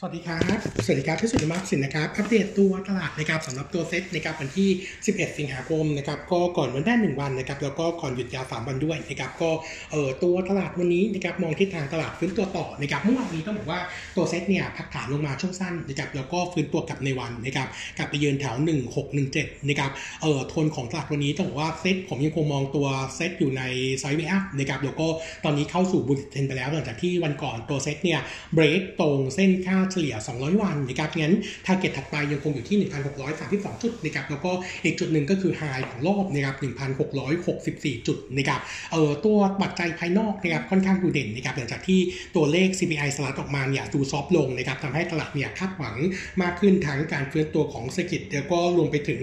สวัสดีครับ สวัสดีครับที่สุดมากสินนะครับ อัปเดตตัวตลาดนะครับสำหรับตัวเซ็ตนะครับวันที่ 11 สิงหาคมนะครับก็ก่อนวันแม่หนึ่งวันนะครับแล้วก็ก่อนหยุดยาว 3 วันด้วยนะครับก็เอ่อตัวตลาดวันนี้นะครับมองทิศทางตลาดฟื้นตัวต่อนะครับเมื่อวานนี้ต้องบอกว่าตัวเซ็ตเนี่ยพักฐานลงมาช่วงสั้นนะครับแล้วก็ฟื้นตัวกลับในวันนะครับกลับไปยืนแถว 1617นะครับเอ่อโทนของตลาดวันนี้ต้องบอกว่าเซ็ตผมยังคงมองตัวเซ็ตอยู่ใน sideway up นะครับแล้วก็ตอนนี้เข้าสู่ bull trend ไปแล้วหลังจากที่วันก่อนตัวเซ็ตเนี่ยเบรกตรงเส้นค่าเฉลี่ย 200 วันนะครับงั้น target ถัดไปยังคงอยู่ที่ 1,632 จุดนะครับแล้วก็อีกจุดหนึ่งก็คือ high ของรอบนะครับ1,664 จุดนะครับเอ่อตัวปัจจัยภายนอกนะครับค่อนข้างดูเด่นนะครับหลังจากที่ตัวเลข CPI สหรัฐออกมาเนี่ยดู soft ลงนะครับทำให้ตลาดเนี่ยคาดหวังมากขึ้นทั้งการฟื้นตัวของเศรษฐกิจแล้วก็รวมไปถึง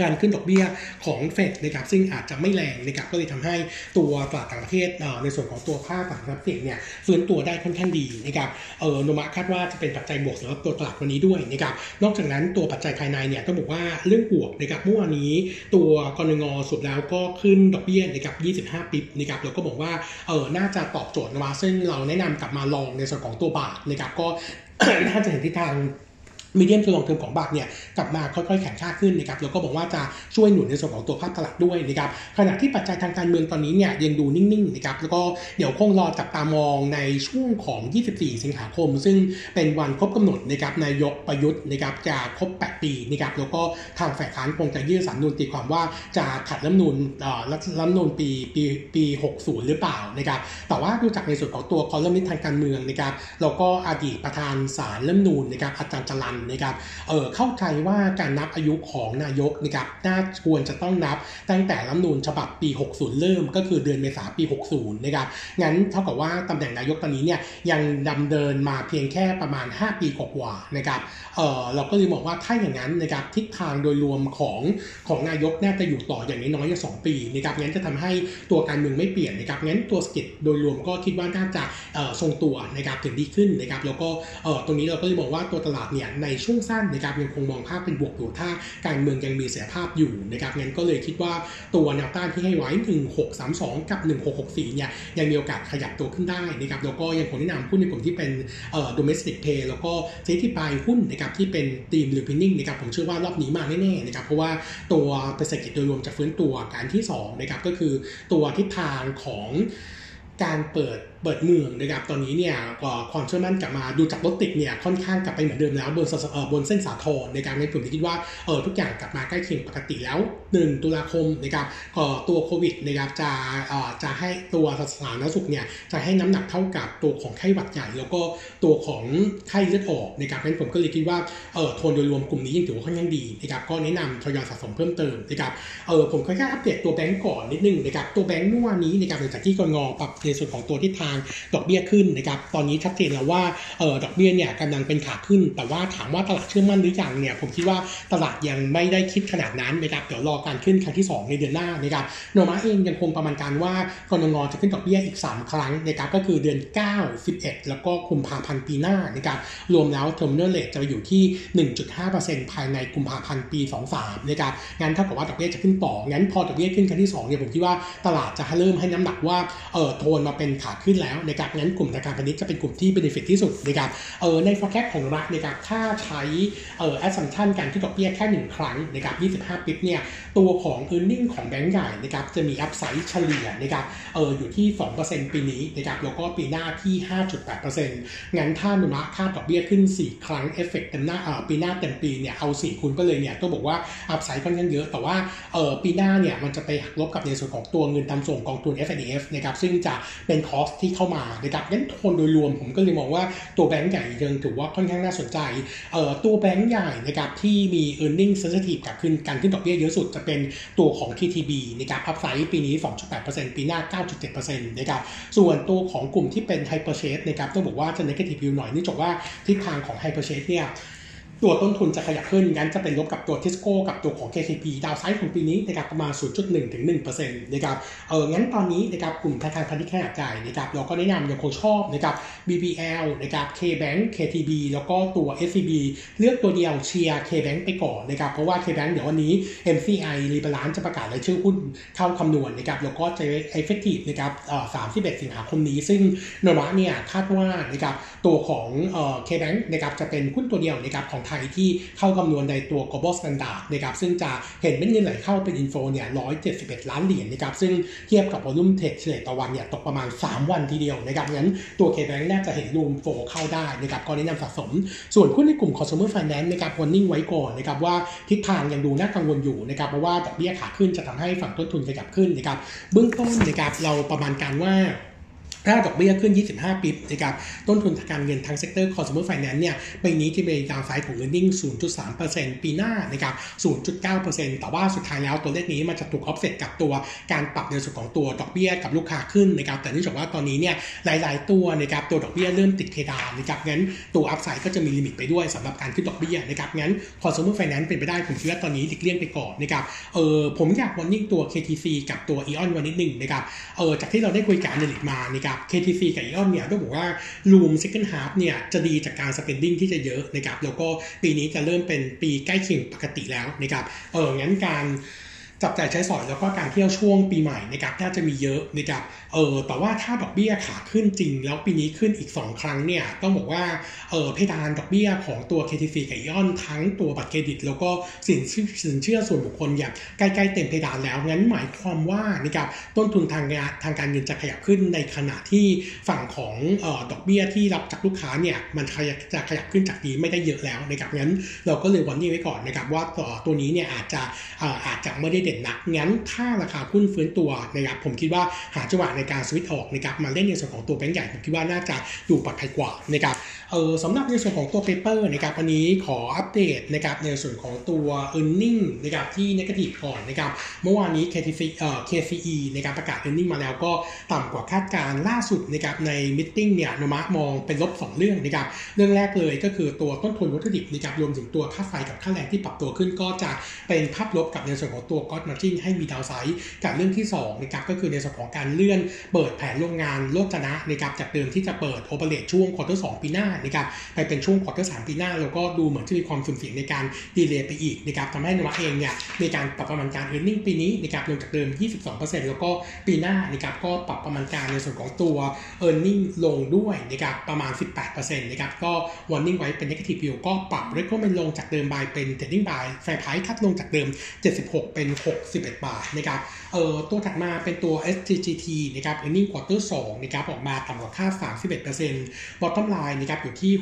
การขึ้นดอกเบี้ยของเฟดนะครับซึ่งอาจจะไม่แรงนะครับก็เลยทำให้ตัวตลาดต่างประเทศในส่วนของตัวค่าต่างประเทศเนี่ยฟื้นตัวได้ค่อนข้างดีนะครับเออโนมะคาดว่าจะเป็นปัจจัยบวกสำหรับตัวตลาดวันนี้ด้วยนะครับนอกจากนั้นตัวปัจจัยภายในเนี่ยต้องบอกว่าเรื่องบวกนะครับเมื่อวานนี้ตัวกรงงสุดแล้วก็ขึ้นดอกเบี้ยนะครับ25 ปิบนะครับแล้วก็บอกว่าเออน่าจะตอบโจทย์นะว่าซึ่งเราแนะนำกลับมาลองในส่วนของตัวบาทนะครับก็น่าจะเห็นทิศทาง มีเดียมตัวลงเทอมของบาทเนี่ยกลับมาค่อยๆแข็งค่าขึ้นนะครับแล้วก็บอกว่าจะช่วยหนุนในส่วนของตัวภาคตลาดด้วยนะครับขณะที่ปัจจัยทางการเมืองตอนนี้เนี่ยยังดูนิ่งๆนะครับแล้วก็เดี๋ยวคงรอจับตามองในช่วงของ 24 สิงหาคม ซึ่งเป็นวันครบกำหนดนะครับนายกประยุทธ์นะครับจะครบ 8 ปีนะครับแล้วก็ทางฝ่ายค้านคงจะยื่นสารนูนตีความว่าจะขัดรัฐมนูนอ่อรัฐรัฐธรรมนูนปีปีปี 60 หรือเปล่านะครับแต่ว่าดูจากในส่วนของตัวคอลัมนิสต์ทางการเมืองนะครับแล้วก็อดีตประธานศาลรัฐมนูนนะครับอาจารย์จรันนะครับเออเข้าใจว่าการนับอายุของนายกนะครับน่าควรจะต้องนับตั้งแต่รัฐนูญฉบับปี 60 เริ่มก็คือเดือนเมษาปี 60 นะครับงั้นเท่ากับว่าตำแหน่งนายกตอนนี้เนี่ยยังดำเดินมาเพียงแค่ประมาณ 5 ปีกว่าๆนะครับเออเราก็เลยมองว่าถ้าอย่างนั้นนะครับทิศทางโดยรวมของของนายกน่าจะอยู่ต่ออย่างน้อยๆอย่างสองปีนะครับงั้นจะทำให้ตัวการเมืองไม่เปลี่ยนนะครับงั้นตัวสกิลโดยรวมก็คิดว่าน่าจะเอ่อทรงตัวนะครับถึงดีขึ้นนะครับแล้วก็เอ่อตรงนี้เราก็เลยมองว่าตัวตลาดเนี่ยในช่วงสั้นนะครับยังคงมองภาพเป็นบวกอยู่ถ้าการเมืองยังมีเสถียรภาพอยู่นะครับงั้นก็เลยคิดว่าตัวแนวต้านที่ให้ไว้ 1632 กับ 1664 เนี่ยยังมีโอกาสขยับตัวขึ้นได้นะครับแล้วก็ยังคงแนะนำหุ้นในกลุ่มที่เป็นเอ่อ domestic play แล้วก็ selective buy หุ้นนะครับที่เป็นทีม repining นะครับผมเชื่อว่ารอบนี้มาแน่ๆนะครับเพราะว่าตัวเศรษฐกิจโดยรวมจะฟื้นตัวการที่สองนะครับก็คือตัวทิศทางของ การเปิดเปิดเมืองนะครับตอนนี้เนี่ยก็ความเชื่อมั่นกลับมาดูจากรถติดเนี่ยค่อนข้างกลับไปเหมือนเดิมแล้วบนสเออบนเส้นสาทรในการในกลุ่มที่คิดว่าเออทุกอย่างกลับมาใกล้เคียงปกติแล้ว 1 ตุลาคมนะครับก็ตัวโควิดนะครับจะเอ่อจะให้ตัวสาธารณสุขเนี่ยจะให้น้ำหนักเท่ากับตัวของไข้หวัดใหญ่ แล้วก็ตัวของไข้เลือดออกนะครับงั้นผมก็เลยคิดว่าเออโทนโดยรวมกลุ่มนี้ยังถือว่าค่อนข้างดีนะครับก็แนะนำทยอยสะสมเพิ่มเติมนะครับเออผมค่อยๆอัปเดตตัวแบงก์ก่อนนิดนึงนะครับตัวแบงก์เมื่อวานนี้นะครับหลังจากที่กรงปรับในส่วนของตัวทิศทางดอกเบี้ยขึ้นนะครับตอนนี้ชัดเจนแล้วว่าเออดอกเบี้ยเนี่ยกำลังเป็นขาขึ้น แต่ว่าถามว่าตลาดเชื่อมั่นหรือยังเนี่ยผมคิดว่าตลาดยังไม่ได้คิดขนาดนั้นนะครับเดี๋ยวรอการขึ้นครั้งที่ 2 ในเดือนหน้านะครับโนมาเองยังคงประมาณการว่ากรงงจะขึ้นดอกเบี้ยอีก 3 ครั้งนะครับก็คือเดือน 9 11 แล้วก็กุมภาพันธ์ปีหน้านะครับรวมแล้ว terminal rate จะไปอยู่ที่ 1.5%ภายในกุมภาพันธ์ปี 23นะครับงั้นเท่ากับว่าดอกเบี้ยจะขึ้นต่องั้นพอดอกเบี้ยขึ้นครั้งที่2เนี่ยผมคิดว่าตลาดจะเริ่มให้น้ำหนักว่าเออโทนมาเป็นขาขึ้นแล้วนะครับงั้นกลุ่มธนาคารพาณิชย์จะเป็นกลุ่มที่ benefit ที่สุดนะครับเออใน forecast ของรัฐนะครับถ้าใช้เออ assumption การที่ดอกเบี้ยแค่ 1 ครั้งนะครับ25ปิบเนี่ยตัวของ earning ของแบงก์ใหญ่นะครับจะมี upside เฉลี่ยนะครับเอออยู่ที่ 2%ปีนี้นะครับแล้วก็ปีหน้าที่ 5.8%งั้นถ้าโนมูระค่าดอกเบี้ยขึ้น 4 ครั้งเอฟเฟกต์เต็มหน้าเออปีหน้าเต็มปีเนี่ยเอา 4คูณก็เลยเนี่ยต้องบอกว่า upside ค่อนข้างเยอะแต่ว่าเออปีหน้าเนี่ยมันจะไปหักลบกับในส่วนของตัวเงินตามส่งกองทุน FIDF นะครับซึ่งจะเป็น cost ที่เข้ามานะครับงั้นโทนโดยรวมผมก็เลยมองว่าตัวแบงก์ใหญ่ยังถือว่าค่อนข้างน่าสนใจเอ่อตัวแบงก์ใหญ่นะครับที่มี e a r n i n g sensitive กับขึ้นการขึ้นดอกเบี้ยเยอะสุดจะเป็นตัวของ TTB นะครับอัพไซด์ปีนี้ 2.8%ปีหน้า 9.7%นะครับส่วนตัวของกลุ่มที่เป็น Hyper Shade นะครับต้องบอกว่าจะ negative view หน่อยเนื่องจากว่าทิศทางของ Hyper Shade เนี่ย ตัวต้นทุนจะขยับขึ้น งั้นจะเป็นลบกับตัวทิสโก้กับตัวของ KCP ดาวไซด์ของปีนี้นะครับประมาณ 0.1 ถึง1%นะครับเอองั้นตอนนี้นะครับกลุ่มธนาคารพาณิชย์ขนาดใหญ่นะครับเราก็แนะนำยังคงชอบนะครับ BBL นะครับ KBank KTB แล้วก็ตัว SCB เลือกตัวเดียวเชียร์ KBank ไปก่อนนะครับเพราะว่า KBank เดี๋ยววันนี้ MCI รีบาลานซ์จะประกาศรายชื่อหุ้นเข้าคำนวณนะครับแล้วก็จะ effective นะครับเอ่อ31 สิงหาคมนี้ ซึ่งโนมูระเนี่ยคาดว่านะครับตัวของเอ่อ KBank นะครับจะเป็นหุ้นตัวเดียวนะครับของไทยที่เข้าคำนวณในตัว global standard นะครับซึ่งจะเห็นเม็ดเงินไหลเข้าเป็น inflow เนี่ย171 ล้านเหรียญนะครับซึ่งเทียบกับ volume trade เฉลี่ยต่อวันเนี่ยตกประมาณ 3 วันทีเดียวนะครับงั้นตัว KBank น่าจะเห็นรูมโฟเข้าได้นะครับก็แนะนำสะสม ส่วนหุ้นในกลุ่ม consumer finance นะครับ warning ไว้ก่อนนะครับว่าทิศทางยังดูน่ากังวลอยู่นะครับเพราะว่าดอกเบี้ยขาขึ้นจะทำให้ฝั่งต้นทุนขยับขึ้นนะครับเบื้องต้นนะครับเราประมาณการว่า ถ้าดอกเบี้ยขึ้น 25 bip นะครับต้นทุนทางการเงินทาง sector consumer finance เนี่ยปีนี้จะเป็น downside ของ earning 0.3%ปีหน้านะครับ0.9%แต่ว่าสุดท้ายแล้วตัวเลขนี้มันจะถูก offset กับตัวการปรับในส่วนของตัวดอกเบี้ยกับลูกค้าขึ้นนะครับแต่เนื่องจากว่าตอนนี้เนี่ยหลาย ๆ ตัวนะครับตัวดอกเบี้ยเริ่มติดเพดานนะครับงั้นตัวอัพไซด์ก็จะมีลิมิตไปด้วยสำหรับการขึ้นดอกเบี้ยนะครับงั้น consumer finance เป็นไปได้ผมคิดว่าตอนนี้หลีกเลี่ยงไปก่อนนะครับเออผมอยากวันนิ่งตัว KTC กับตัว EON วันนิดหนึ่งนะครับเออจากที่เราได้คุยกับอนลิตมานะครับ KTC กับ EON เนี่ยต้องบอกว่า room second half เนี่ยจะดีจากการ spending ที่จะเยอะนะครับแล้วก็ปีนี้จะเริ่มเป็นปีใกล้เคียงปกติแล้วนะครับเอองั้นการจับจ่ายใช้สอยแล้วก็การเที่ยวช่วงปีใหม่นะครับน่าจะมีเยอะนะครับ เออแต่ว่าถ้าดอกเบี้ยขาขึ้นจริง แล้วปีนี้ขึ้นอีก 2 ครั้งเนี่ยต้องบอกว่าเออเพดานดอกเบี้ยของตัว KTC กับ EON ทั้งตัวบัตรเครดิต แล้วก็สินสินเชื่อส่วนบุคคลอย่างใกล้ๆเต็มเพดานแล้วงั้นหมายความว่านะครับต้นทุนทางงานทางการเงินจะขยับขึ้นในขณะที่ฝั่งของเออดอกเบี้ยที่รับจากลูกค้าเนี่ยมันขยับจะขยับขึ้นจากนี้ไม่ได้เยอะแล้วนะครับงั้นเราก็เลยวันนี้ไว้ก่อนนะครับว่าตัวตัวนี้เนี่ยอาจจะเอออาจจะไม่ได้เด่นนักงั้นถ้าราคาหุ้นฟื้นตัวนะครับผมคิดว่าหาจังหวะในการสวิตช์ออกนะครับมาเล่นในส่วนของตัวแบงก์ใหญ่ผมคิดว่าน่าจะดูปลอดภัยกว่านะครับ เออสำหรับในส่วนของตัวเปเปอร์นะครับวันนี้ขออัปเดตนะครับในส่วนของตัว e a r n i n g นะครับที่ negative ก่อนนะครับเมื่อวานนี้ KTC เอ่อ KCE นะครับประกาศ e a r n i n g มาแล้วก็ต่ำกว่าคาดการล่าสุดนะครับในมิ팅เนี่ยนมะมองเป็นลบ 2 เรื่องนะครับเรื่องแรกเลยก็คือตัวต้นทุนวัตถุดิบนะครับรวมถึงตัวค่าไฟกับค่าแรงที่ปรับตัวขึ้นก็จะเป็นภาพลบกับในส่วนของตัว gross margin ให้มี downside กับเรื่องที่2นะครับก็คือในส่วนของการเลื่อนเปิดแผนโรงงานโรจนะนะครับจากเดิมที่จะเปิด operate ช่วง quarter ปีหน้านะครับไปเป็นช่วง quarter ปีหน้าแล้วก็ดูเหมือนจะมีความสุ่มเสี่ยงในการ delay ไปอีกนะครับทำให้โนมูระเองเนี่ยมีการปรับประมาณการ e a r n i n g ปีนี้นะครับลงจากเดิม 22%แล้วก็ปีหน้านะครับก็ปรับประมาณการในส่วนของตัว e a r n i n g ลงด้วยนะครับประมาณ 18%นะครับก็ warning ไว้เป็น negative view ก็ปรับ recommend ลงจากเดิม buy เป็น trading buy fair price cut ลงจากเดิม 76 เป็น 61 บาทนะครับเอ่อตัวถัดมาเป็นตัว STGT นะครับ earning quarter 2นะครับออกมาต่ำกว่าคาด31% bottom line นะครับอยู่ที่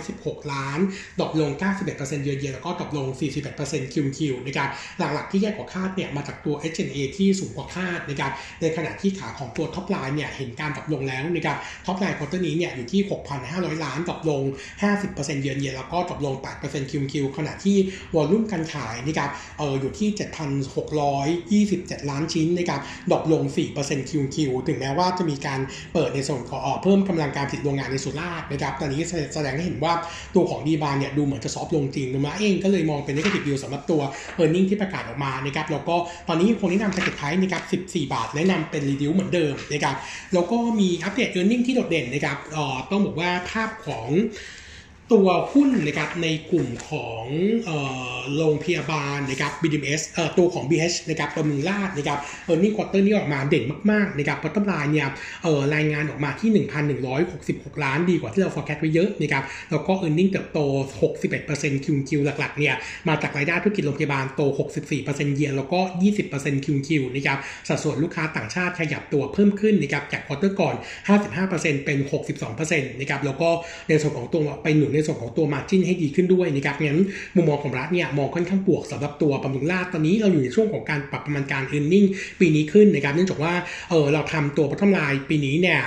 616 ล้าน drop ลง 91% year on year แล้วก็ drop ลง 41% QQ นะครับหลักๆที่แย่กว่าคาดเนี่ยมาจากตัว SG&A ที่สูงกว่าคาดนะครับในขณะที่ขาของตัว top line เนี่ยเห็นการ drop ลงแล้วนะครับ top line quarter นี้เนี่ยอยู่ที่ 6,500 ล้าน drop ลง 50% year on year แล้วก็ drop ลง8% QQ ขณะที่ volume การขายนะครับเอออยู่ที่ 7,627 ล้านชิ้นนะครับ drop ลง4% QQ ถึงแม้ว่าจะมีการเปิดในส่วนของเพิ่มกำลังการผลิตโรงงานในสุราษฎร์นะครับตอนนี้แสดงให้เห็นว่าตัวของ demand เนี่ยดูเหมือนจะ soft ลงจริงโนมูระเองก็เลยมองเป็น negative view สำหรับตัว e a r n i n g ที่ประกาศออกมานะครับแล้วก็ตอนนี้คงแนะนำ target price นะครับ14 บาท แนะนำเป็นรีวิวเหมือนเดิมนะครับแล้วก็มีอัปเดต e a r n i n g ที่โดดเด่นนะครับเออต้องบอกว่าภาพของ ตัวหุ้นนะครับในกลุ่มของโรงพยาบาลนะครับ BDMS ตัวของ BH นะครับตัวมึงลาดนะครับ earning quarter นี้ออกมาเด่นมากๆนะครับ bottom line เนี่ยเออรายงานออกมาที่ 1,166 ล้านดีกว่าที่เรา forecast ไว้เยอะนะครับแล้วก็ e a r n i n g เติบโต 61% QQ หลักๆเนี่ยมาจากรายได้ธุรกิจโรงพยาบาลโต 64%เยียแล้วก็ 20% QQ นะครับสัดส่วนลูกค้าต่างชาติขยับตัวเพิ่มขึ้นนะครับจากควอเตอร์ก่อน 55%เป็น 62%นะครับแล้วก็ในส่วนของตัวไปหนุนในส่วนของตัวมาจิ้นให้ดีขึ้นด้วยนะครับงั้นมุมมองของรัฐเนี่ยมองค่อนข้างบวกสำหรับตัวบำรุงราษตอนนี้เราอยู่ในช่วงของการปรับประมาณการ e a r n i n g ปีนี้ขึ้นนะครับเนื่องจากว่าเออเราทำตัวพัฒนาลายปีนี้เนี่ย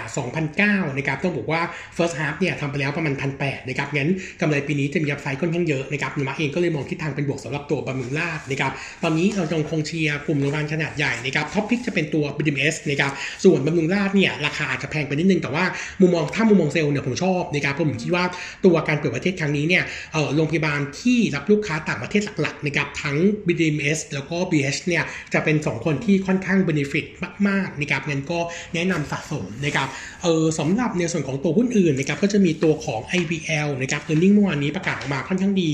2,009นะครับต้องบอกว่า first half เนี่ยทำไปแล้วประมาณ1,800นะครับงั้นกำไรปีนี้จะมี upside ค่อนข้างเยอะนะครับโนมูระเองก็เลยมองทิศทางเป็นบวกสำหรับตัวบำรุงราษฎร์นะครับตอนนี้เรายังคงเชียร์กลุ่มโรงพยาบาลขนาดใหญ่นะครับ top pick จะเป็นตัว BDMS นะครับส่วนบำรุงราษฎร์เนี่ยราคาอาจจะแพงไปนิดนึงแต่ว่ามุมมองถ้ามุมมองเซลล์เนี่ยผมชอบนะครับเพราะผมคิดว่าตัวการเปิดประเทศครั้งนี้เนี่ยโรงพยาบาลที่รับลูกค้าต่างประเทศหลักๆนะครับทั้ง BDMS แล้วก็ BH เนี่ยจะเป็น 2 คนที่ค่อนข้าง benefit มากๆนะครับงั้นก็แนะนำสะสมนะครับเออสำหรับในส่วนของตัวหุ้นอื่นนะครับก็จะมีตัวของ IVL นะครับ earning เมื่อวานนี้ประกาศออกมาค่อนข้างดี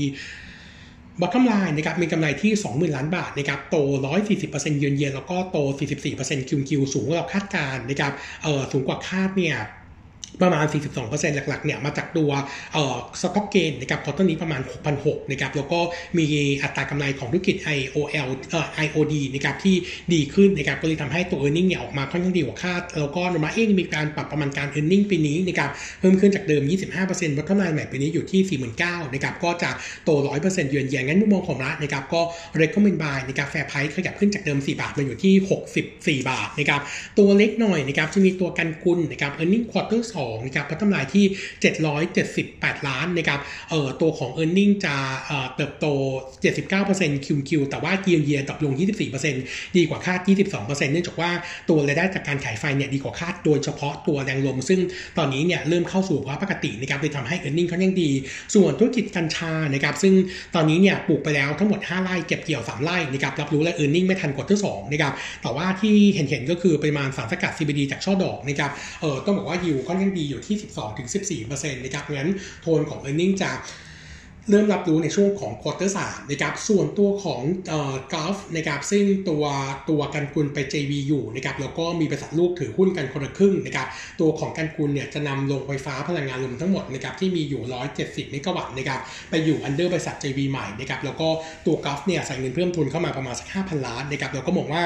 bottom line นะครับมีกำไรที่ 20,000 ล้านบาทนะครับโต 140%เยือนเยียนแล้วก็โต 44% QQ สูงกว่าเราคาดการณ์นะครับเออสูงกว่าคาดเนี่ย ประมาณ 42%หลักๆ เนี่ย มาจากตัวเอ่อ stock gain นะครับ quarter นี้ประมาณ 6,600นะครับ แล้วก็มีอัตรากำไรของธุรกิจ IOL เอ่อ IOD นะครับที่ดีขึ้นนะครับ ก็เลยทำให้ตัว e a r n i n g เนี่ยออกมาค่อนข้างดีกว่าคาด แล้วก็โนมูระเองมีการปรับประมาณการ e a r n i n g ปีนี้นะครับ เพิ่มขึ้นจากเดิม 25% bottom line ใหม่ปีนี้อยู่ที่ 49,000นะครับ ก็จะโต 100% year on year งั้นมุมมองของเรานะครับ ก็ recommend buy นะครับ fair price ขยับขึ้นจากเดิม 4 บาทมาอยู่ที่ 64 บาทนะครับ ตัวเล็กหน่อยนะครับจะมีตัวกันกุลนะครับ e a r n i n g quarter 2 2นะครับพัฒนาที่ 778 ล้านนะครับเอ่อตัวของ earning จะเอ่อเติบโต 79%คิวคิวแต่ว่าเยียร์เยียตกลง 24%ดีกว่าคาด 22%เนื่องจากว่าตัวรายได้จากการขายไฟเนี่ยดีกว่าคาดโดยเฉพาะตัวแรงลม ซึ่งตอนนี้เนี่ยเริ่มเข้าสู่ภาวะปกตินะครับเลยทำให้ e a r n i n g เขายังดี ส่วนธุรกิจกัญชานะครับซึ่งตอนนี้เนี่ยปลูกไปแล้วทั้งหมด 5 ไร่เก็บเกี่ยว 3 ไร่นะครับรับรู้และ e a r n i n g ไม่ทันกว่าที่2นะครับแต่ว่าที่เห็นๆก็คือปริมาณสารสกัด CBD จากช่อดอกนะครับเออต้องบอกว่ายิวค่อนข้างดีอยู่ที่ 12-14%นะครับงั้นโทนของ e a r n i n g จะเริ่มรับรู้ในช่วงของ quarter สามนะครับส่วนตัวของเอ่อกัลฟ์นะครับซึ่งตัวตัวกันกุลไป JV อยู่นะครับแล้วก็มีบริษัทลูกถือหุ้นกันคนละครึ่งนะครับตัวของกันกุลเนี่ยจะนำโรงไฟฟ้าพลังงานลมทั้งหมดนะครับที่มีอยู่ 170เมกะวัตต์นะครับไปอยู่ under บริษัท JV ใหม่นะครับแล้วก็ตัวกัลฟ์เนี่ยใส่เงินเพิ่มทุนเข้ามาประมาณสัก5,000 ล้านนะครับแล้วก็มองว่า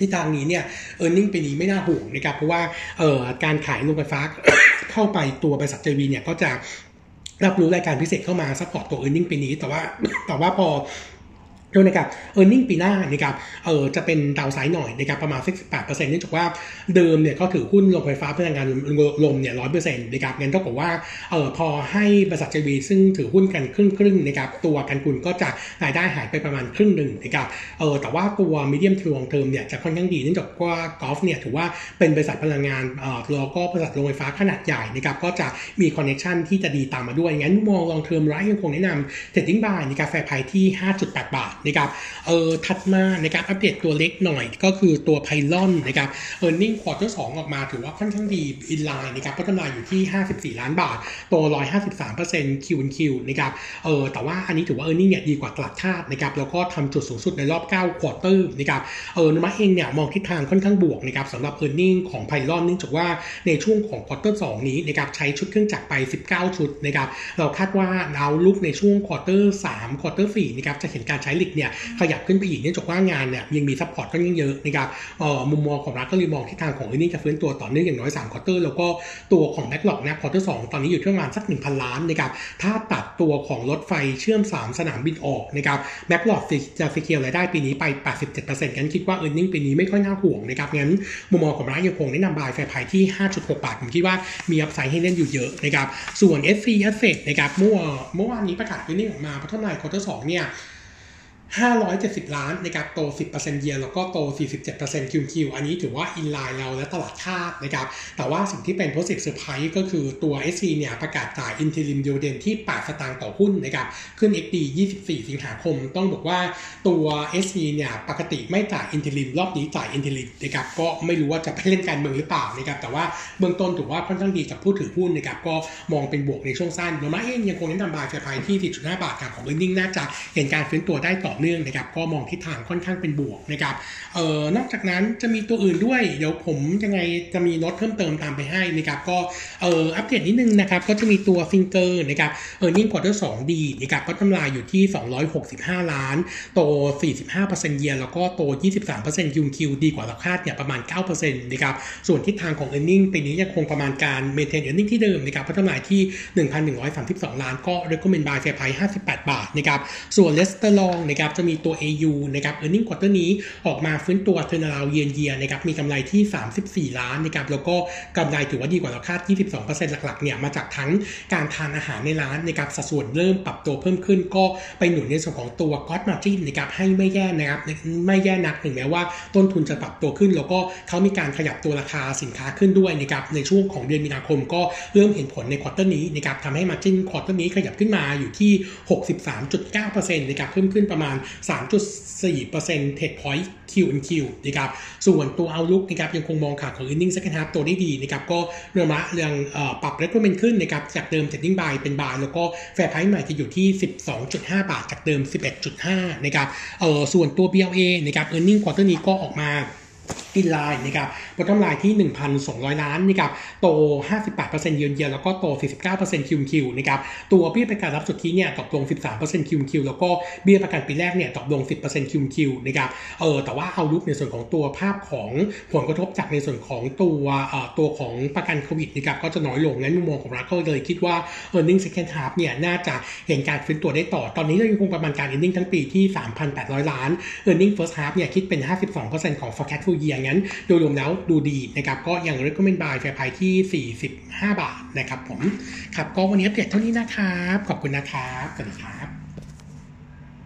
ทิศทางนี้เนี่ยearning ปีนี้ไม่น่าห่วงนะครับเพราะว่าเอ่อการขายโรงไฟฟ้าเข้าไปตัวบริษัท JV เนี่ยก็จะรับรู้รายการพิเศษเข้ามา support ตัว earning ปีนี้ แต่ว่าแต่ว่าพอ โดยนะครับ e a r n i n g ปีหน้านะครับเออจะเป็น downside หน่อยนะครับประมาณ 18%เนื่องจากว่าเดิมเนี่ยเขาถือหุ้นโรงไฟฟ้าพลังงานลมเนี่ย100%นะครับงั้นเท่ากับว่าเออพอให้บริษัท JV ซึ่งถือหุ้นกันครึ่งครึ่งนะครับตัวกันกุลก็จะรายได้หายไปประมาณครึ่งหนึ่งนะครับเออแต่ว่าตัว medium to long term เนี่ยจะค่อนข้างดีเนื่องจากว่ากัลฟ์เนี่ยถือว่าเป็นบริษัทพลังงานเออแล้วก็บริษัทโรงไฟฟ้าขนาดใหญ่นะครับก็จะมี connection ที่จะดีตามมาด้วยงั้นมอง long term เรายังคงแนะนำ trading buy นะครับ fair price ที่ 5.8 บาทนะครับเออถัดมาในการอัปเดตตัวเล็กหน่อยก็คือตัวไพลอนนะครับ earning quarter สองออกมาถือว่าค่อนข้างดี in line นะครับพัฒนาอยู่ที่ 54 ล้านบาทโต153%คิวคิวนะครับเออแต่ว่าอันนี้ถือว่า earning เนี่ยดีกว่าตลาดคาดนะครับแล้วก็ทำจุดสูงสุดในรอบ 9 quarter นะครับเออโนมูระเองเนี่ยมองทิศทางค่อนข้างบวกนะครับสำหรับ earning ของไพลอนเนื่องจากว่าในช่วงของ quarter สองนี้นะครับใช้ชุดเครื่องจักรไป 19 ชุดนะครับเราคาดว่า Outlook ในช่วง quarter 3 quarter 4นะครับจะเห็นการใช้ rig เนี่ยขยับขึ้นไปอีกเนื่องจากว่างานเนี่ยยังมี support ก็ยังเยอะนะครับมุมมองของเราก็เลยมองทิศทางของ earning จะฟื้นตัวต่อเนื่องอย่างน้อย3 quarter แล้วก็ตัวของ backlog นะ quarter สองตอนนี้อยู่ที่ประมาณสัก 1,000 ล้านนะครับถ้าตัดตัวของรถไฟเชื่อม 3 สนามบินออกนะครับ backlog จะ secure รายได้ปีนี้ไป 87%กันคิดว่า earning ปีนี้ไม่ค่อยน่าห่วงนะครับงั้นมุมมองของเรายังคงแนะนำ buy fair price ที่ 5.6 บาทผมคิดว่ามี upside ให้เล่นอยู่เยอะนะครับส่วน SC Asset นะครับเมื่อเมื่อวานนี้ประกาศ earning ออกมาพัฒนาควอเตอร์สเนี่ย 570 ล้านนะครับโต 10%เยียร์แล้วก็โต 47%คิวคิวอันนี้ถือว่าอินไลน์เราและตลาดคาดนะครับแต่ว่าสิ่งที่เป็น positive surprise ก็คือตัว SC เนี่ยประกาศจ่าย interim dividend ที่ 8 สตางค์ต่อหุ้นนะครับขึ้น XD 24 สิงหาคม ต้องบอกว่าตัว SC เนี่ยปกติไม่จ่าย interim รอบนี้จ่าย interim นะครับก็ไม่รู้ว่าจะไปเล่นการเมืองหรือเปล่านะครับแต่ว่าเบื้องต้นถือว่าค่อนข้างดีกับผู้ถือหุ้นนะครับก็มองเป็นบวกในช่วงสั้นโดยมาเองยังคงแนะนำบายแฟรไพที่ 4.5 บาทครับของ earning น่าจะเห็นการฟื้นตัวได้ต่อเนื่องนะครับก็มองทิศทางค่อนข้างเป็นบวกนะครับเอ่อนอกจากนั้นจะมีตัวอื่นด้วย เดี๋ยวผมยังไงจะมีลดเพิ่มเติมตามไปให้นะครับก็เอ่ออัปเดตนิดนึงนะครับก็จะมีตัวซิงเกอร์นะครับ earning quarter สองดีนะครับก็กำไรอยู่ที่ 265 ล้าน โต 45%เยียร์แล้วก็โต 23% Q on Q ดีกว่าเราคาดเนี่ยประมาณ 9%นะครับส่วนทิศทางของ e a r n i n g ปีนี้ยังคงประมาณการ maintain earning ที่เดิมนะครับพัฒนาที่ 1,132 ล้านก็ recommend buy fair price 58 บาทนะครับส่วนเลสเตอร์ลองนะครับจะมีตัว AU นะครับ earning quarter นี้ออกมาฟื้นตัว turnaround year year นะครับมีกำไรที่ 34 ล้านนะครับแล้วก็กำไรถือว่าดีกว่าเราคาด 22%หลักๆเนี่ยมาจากทั้งการทานอาหารในร้านนะครับสัดส่วนเริ่มปรับตัวเพิ่มขึ้น ก็ไปหนุนในส่วนของตัว cost margin นะครับให้ไม่แย่นะครับไม่แย่นักถึงแม้ว่าต้นทุนจะปรับตัวขึ้น แล้วก็เขามีการขยับตัวราคาสินค้าขึ้นด้วยนะครับในช่วงของเดือนมีนาคมก็เริ่มเห็นผลใน quarter นี้นะครับทำให้ margin quarter นี้ขยับขึ้นมาอยู่ที่ 63.9%นะครับเพิ่มขึ้นประมาณ3.4% percentage point Q on Q นะครับ ส่วนตัว Outlook นะครับยังคงมองขาของ earning second half ตัวได้ดีนะครับ ก็เรื่องละเรื่องปรับ recommend ขึ้นนะครับ จากเดิม trading buy เป็น buy แล้วก็ fair price ใหม่จะอยู่ที่ 12.5 บาท จากเดิม 11.5 นะครับ เออส่วนตัว BLA นะครับ earning quarter นี้ก็ออกมา in line นะครับ bottom line ที่ 1,200 ล้านนะครับโต 58%เยือนเยียแล้วก็โต 49%คิวคิวนะครับตัวเบี้ยประกันรับสุทธิเนี่ยตกลง 13%คิวคิวแล้วก็เบี้ยประกันปีแรกเนี่ยตกลง 10%คิวคิวนะครับเออแต่ว่า Outlook ในส่วนของตัวภาพของผลกระทบจากในส่วนของตัวเอ่อตัวของประกันโควิดนะครับก็จะน้อยลงงั้นมุมมองของเราก็เลยคิดว่า e a r n i n g second half เนี่ยน่าจะเห็นการฟื้นตัวได้ต่อ ตอนนี้เรายังคงประมาณการ earning ทั้งปีที่ 3,800 ล้าน earning first half เนี่ยคิดเป็น 52%ของ forecast full year งั้นโดยรวมแล้วดูดีนะครับก็ยัง recommend buy fair price ที่ 45 บาทนะครับผมครับก็วันนี้อัปเดตเท่านี้นะครับ ขอบคุณนะครับสวัสดีครับ